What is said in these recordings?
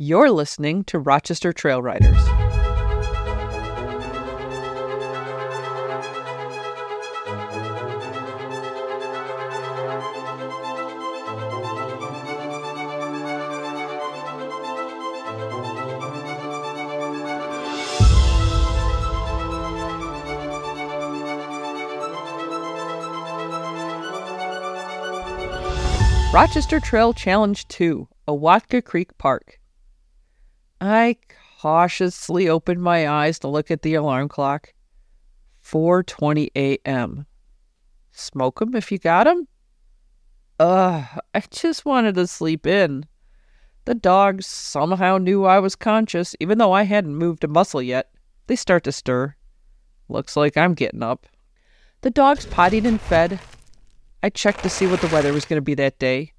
You're listening to Rochester Trail Riders. Rochester Trail Challenge 2, Oatka Creek Park. I cautiously opened my eyes to look at the alarm clock. 4:20 a.m. Smoke 'em if you got 'em? Ugh, I just wanted to sleep in. The dogs somehow knew I was conscious, even though I hadn't moved a muscle yet. They start to stir. Looks like I'm getting up. The dogs pottied and fed. I checked to see what the weather was going to be that day.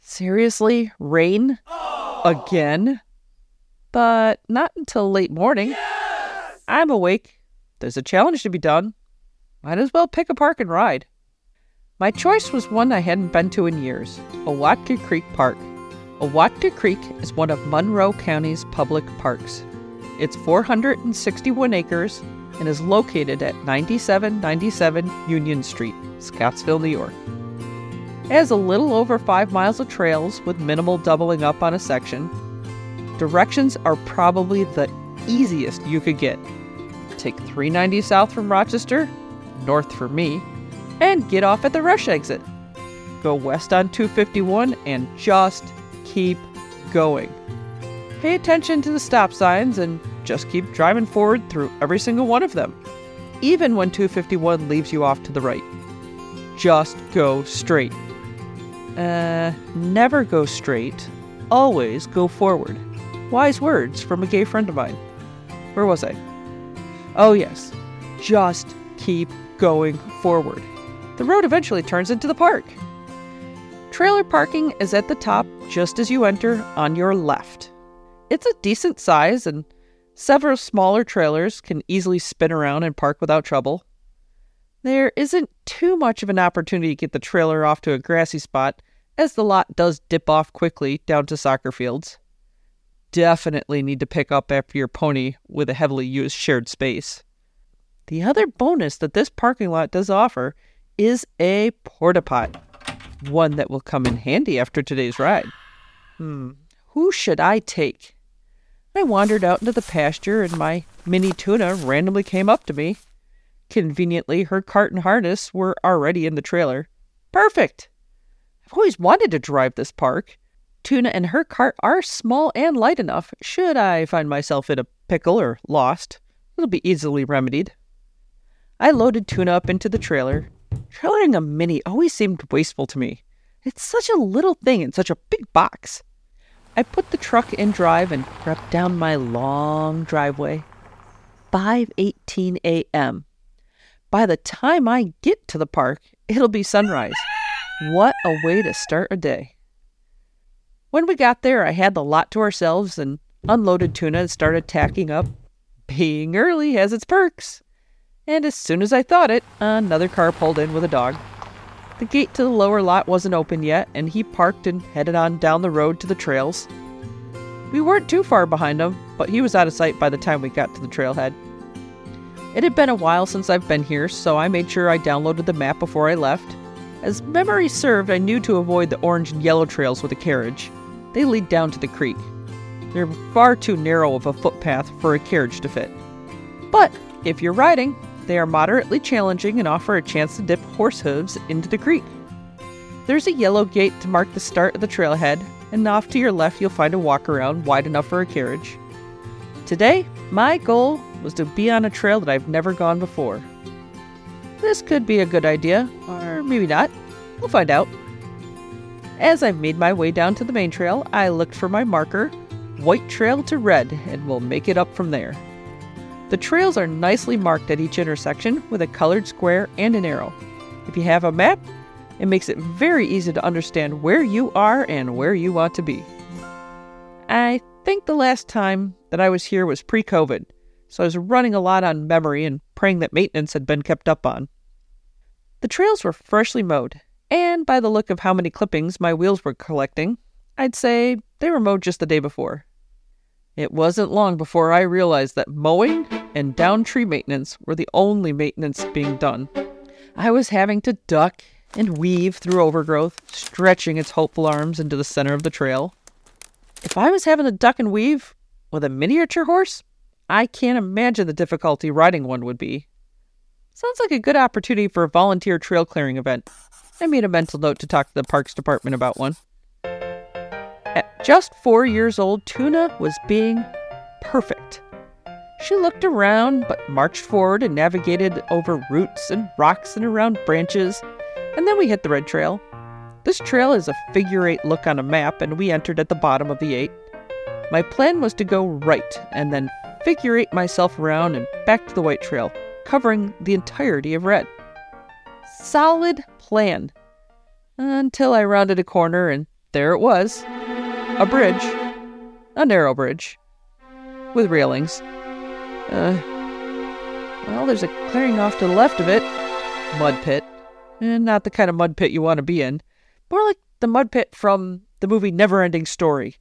Seriously? Rain? Again? But not until late morning. I'm awake. There's a challenge to be done. Might as well pick a park and ride. My choice was one I hadn't been to in years Oatka Creek Park. Oatka Creek is one of Monroe County's public parks. It's 461 acres and is located at 9797 Union Street, Scottsville, New York. It has a little over five miles of trails with minimal doubling up on a section. Directions are probably the easiest you could get. Take 390 south from Rochester, north for me, and get off at the rush exit. Go west on 251 and just keep going. Pay attention to the stop signs and just keep driving forward through every single one of them, even when 251 leaves you off to the right. Just go straight. Uh, never go straight, always go forward. Wise words from a gay friend of mine. Where was I? Oh, yes. Just keep going forward. The road eventually turns into the park. Trailer parking is at the top just as you enter on your left. It's a decent size, and several smaller trailers can easily spin around and park without trouble. There isn't too much of an opportunity to get the trailer off to a grassy spot, as the lot does dip off quickly down to soccer fields. Definitely need to pick up after your pony with a heavily used shared space. The other bonus that this parking lot does offer is a porta pot, one that will come in handy after today's ride. Hmm, who should I take? I wandered out into the pasture and my mini tuna randomly came up to me. Conveniently, her cart and harness were already in the trailer. Perfect! I've always wanted to drive this park. Tuna and her cart are small and light enough. Should I find myself in a pickle or lost, it'll be easily remedied. I loaded Tuna up into the trailer. Trailering a mini always seemed wasteful to me. It's such a little thing in such a big box. I put the truck in drive and crept down my long driveway. 5:18 a.m. By the time I get to the park, it'll be sunrise. What a way to start a day. When we got there, I had the lot to ourselves and unloaded tuna and started tacking up. Being early has its perks. And as soon as I thought it, another car pulled in with a dog. The gate to the lower lot wasn't open yet, and he parked and headed on down the road to the trails. We weren't too far behind him, but he was out of sight by the time we got to the trailhead. It had been a while since I've been here, so I made sure I downloaded the map before I left. As memory served, I knew to avoid the orange and yellow trails with a carriage. They lead down to the creek. They're far too narrow of a footpath for a carriage to fit. But if you're riding, they are moderately challenging and offer a chance to dip horse hooves into the creek. There's a yellow gate to mark the start of the trailhead, and off to your left you'll find a walk around wide enough for a carriage. Today, my goal was to be on a trail that I've never gone before. This could be a good idea, or maybe not. We'll find out. As I made my way down to the main trail, I looked for my marker, white trail to red, and we'll make it up from there. The trails are nicely marked at each intersection with a colored square and an arrow. If you have a map, it makes it very easy to understand where you are and where you want to be. I think the last time that I was here was pre COVID, so I was running a lot on memory and praying that maintenance had been kept up on. The trails were freshly mowed, and by the look of how many clippings my wheels were collecting, I'd say they were mowed just the day before. It wasn't long before I realized that mowing and down tree maintenance were the only maintenance being done. I was having to duck and weave through overgrowth, stretching its hopeful arms into the center of the trail. If I was having to duck and weave with a miniature horse, I can't imagine the difficulty riding one would be. Sounds like a good opportunity for a volunteer trail clearing event. I made a mental note to talk to the parks department about one. At just four years old, Tuna was being perfect. She looked around, but marched forward and navigated over roots and rocks and around branches, and then we hit the red trail. This trail is a figure eight look on a map, and we entered at the bottom of the eight. My plan was to go right and then figure eight myself around and back to the white trail, covering the entirety of red. Solid plan. Until I rounded a corner, and there it was a bridge, a narrow bridge, with railings. Uh, well, there's a clearing off to the left of it. Mud pit. And not the kind of mud pit you want to be in. More like the mud pit from the movie Neverending Story.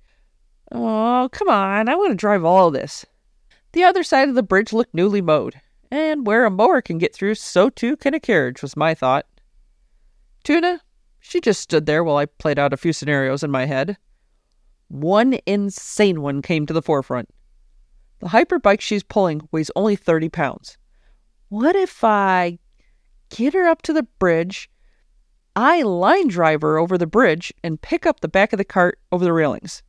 Oh, come on. I want to drive all this. The other side of the bridge looked newly mowed. And where a mower can get through, so too can a carriage, was my thought. Tuna, she just stood there while I played out a few scenarios in my head. One insane one came to the forefront. The hyperbike she's pulling weighs only 30 pounds. What if I get her up to the bridge, I line drive her over the bridge, and pick up the back of the cart over the railings?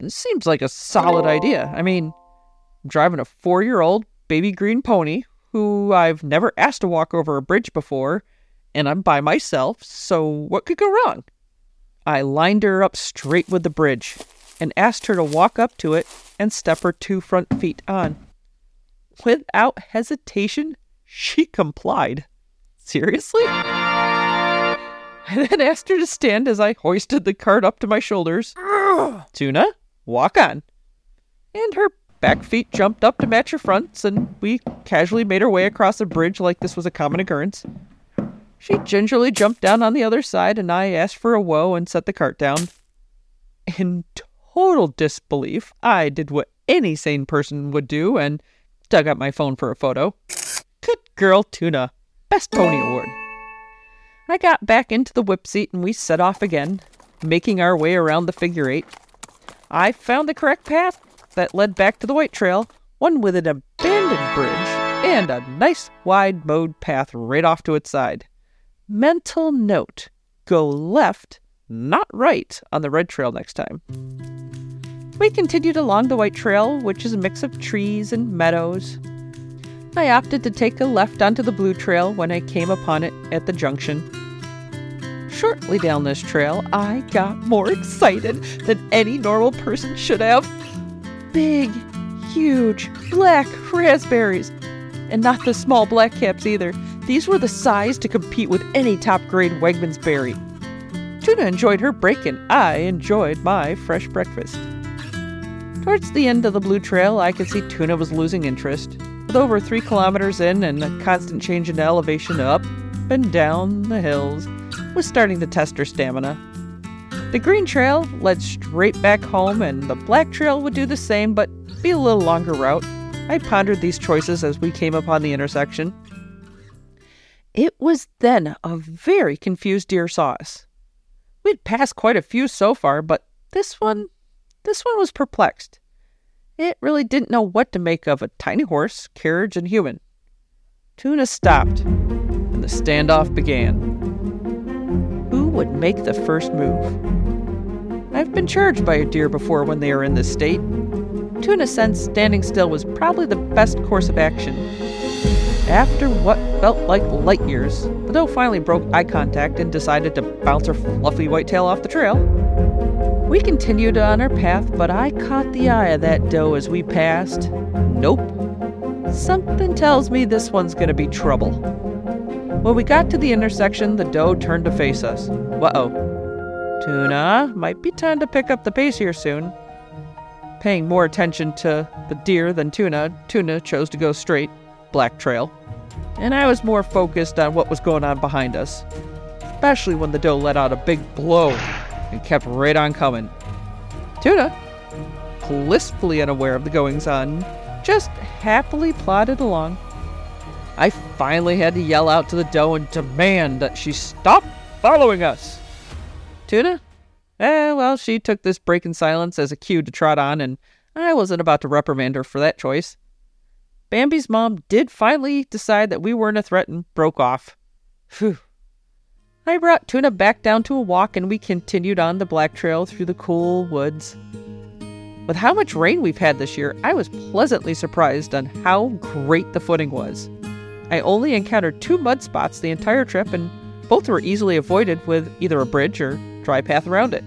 This seems like a solid idea. I mean, driving a four year old baby green pony who I've never asked to walk over a bridge before, and I'm by myself, so what could go wrong? I lined her up straight with the bridge and asked her to walk up to it and step her two front feet on. Without hesitation, she complied. Seriously? I then asked her to stand as I hoisted the cart up to my shoulders. Tuna, walk on. And her back feet jumped up to match her fronts, and we casually made our way across the bridge like this was a common occurrence. She gingerly jumped down on the other side, and I asked for a whoa and set the cart down. In total disbelief, I did what any sane person would do and dug up my phone for a photo. Good girl, Tuna. Best Pony Award. I got back into the whip seat and we set off again, making our way around the figure eight. I found the correct path that led back to the White Trail, one with an abandoned bridge and a nice wide mowed path right off to its side. Mental note go left, not right, on the red trail next time. We continued along the White Trail, which is a mix of trees and meadows. I opted to take a left onto the Blue Trail when I came upon it at the junction. Shortly down this trail, I got more excited than any normal person should have. Big, huge, black raspberries. And not the small black caps either. These were the size to compete with any top grade Wegmans berry. Tuna enjoyed her break, and I enjoyed my fresh breakfast. Towards the end of the Blue Trail, I could see Tuna was losing interest. With over three kilometers in and a constant change in elevation up and down the hills, was starting to test her stamina. The green trail led straight back home, and the black trail would do the same but be a little longer route. I pondered these choices as we came upon the intersection. It was then a very confused deer saw us. We'd passed quite a few so far, but this one this one was perplexed. It really didn't know what to make of a tiny horse, carriage, and human. Tuna stopped, and the standoff began. Who would make the first move? I've been charged by a deer before when they are in this state. Tuna sensed standing still was probably the best course of action. After what felt like light years, the doe finally broke eye contact and decided to bounce her fluffy white tail off the trail. We continued on our path, but I caught the eye of that doe as we passed. Nope. Something tells me this one's gonna be trouble. When we got to the intersection, the doe turned to face us. Uh oh. Tuna, might be time to pick up the pace here soon. Paying more attention to the deer than Tuna, Tuna chose to go straight, black trail. And I was more focused on what was going on behind us, especially when the doe let out a big blow and kept right on coming. Tuna, blissfully unaware of the goings on, just happily plodded along. I finally had to yell out to the doe and demand that she stop following us. Tuna? Eh, well, she took this break in silence as a cue to trot on, and I wasn't about to reprimand her for that choice. Bambi's mom did finally decide that we weren't a threat and broke off. Phew. I brought Tuna back down to a walk and we continued on the Black Trail through the cool woods. With how much rain we've had this year, I was pleasantly surprised on how great the footing was. I only encountered two mud spots the entire trip, and both were easily avoided with either a bridge or dry path around it.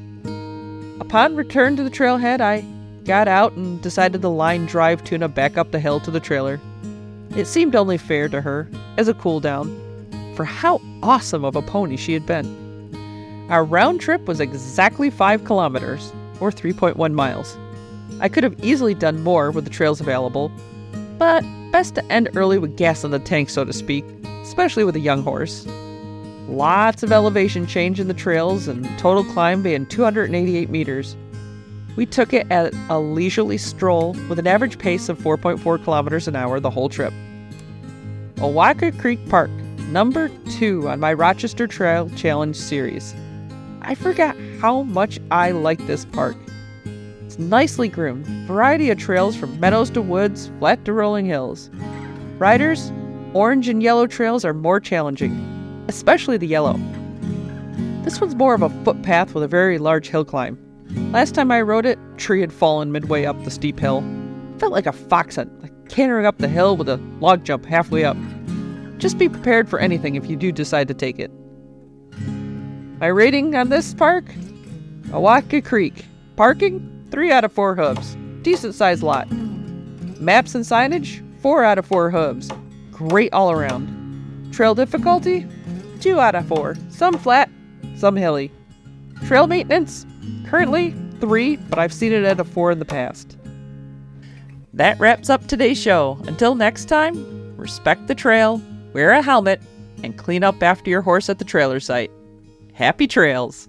Upon return to the trailhead, I got out and decided to line drive Tuna back up the hill to the trailer. It seemed only fair to her, as a cool down, for how awesome of a pony she had been. Our round trip was exactly 5 kilometers, or 3.1 miles. I could have easily done more with the trails available, but best to end early with gas in the tank, so to speak, especially with a young horse. Lots of elevation change in the trails and total climb being 288 meters. We took it at a leisurely stroll with an average pace of 4.4 kilometers an hour the whole trip. Oatka Creek Park, number two on my Rochester Trail Challenge series. I forgot how much I like this park. It's nicely groomed, variety of trails from meadows to woods, flat to rolling hills. Riders, orange and yellow trails are more challenging, especially the yellow. This one's more of a footpath with a very large hill climb. Last time I rode it, tree had fallen midway up the steep hill. Felt like a fox hunt, like cantering up the hill with a log jump halfway up. Just be prepared for anything if you do decide to take it. My rating on this park? Oatka Creek. Parking? 3 out of 4 hubs. Decent sized lot. Maps and signage? 4 out of 4 hubs. Great all around. Trail difficulty? 2 out of 4. Some flat, some hilly. Trail maintenance? Currently, three, but I've seen it at a four in the past. That wraps up today's show. Until next time, respect the trail, wear a helmet, and clean up after your horse at the trailer site. Happy trails!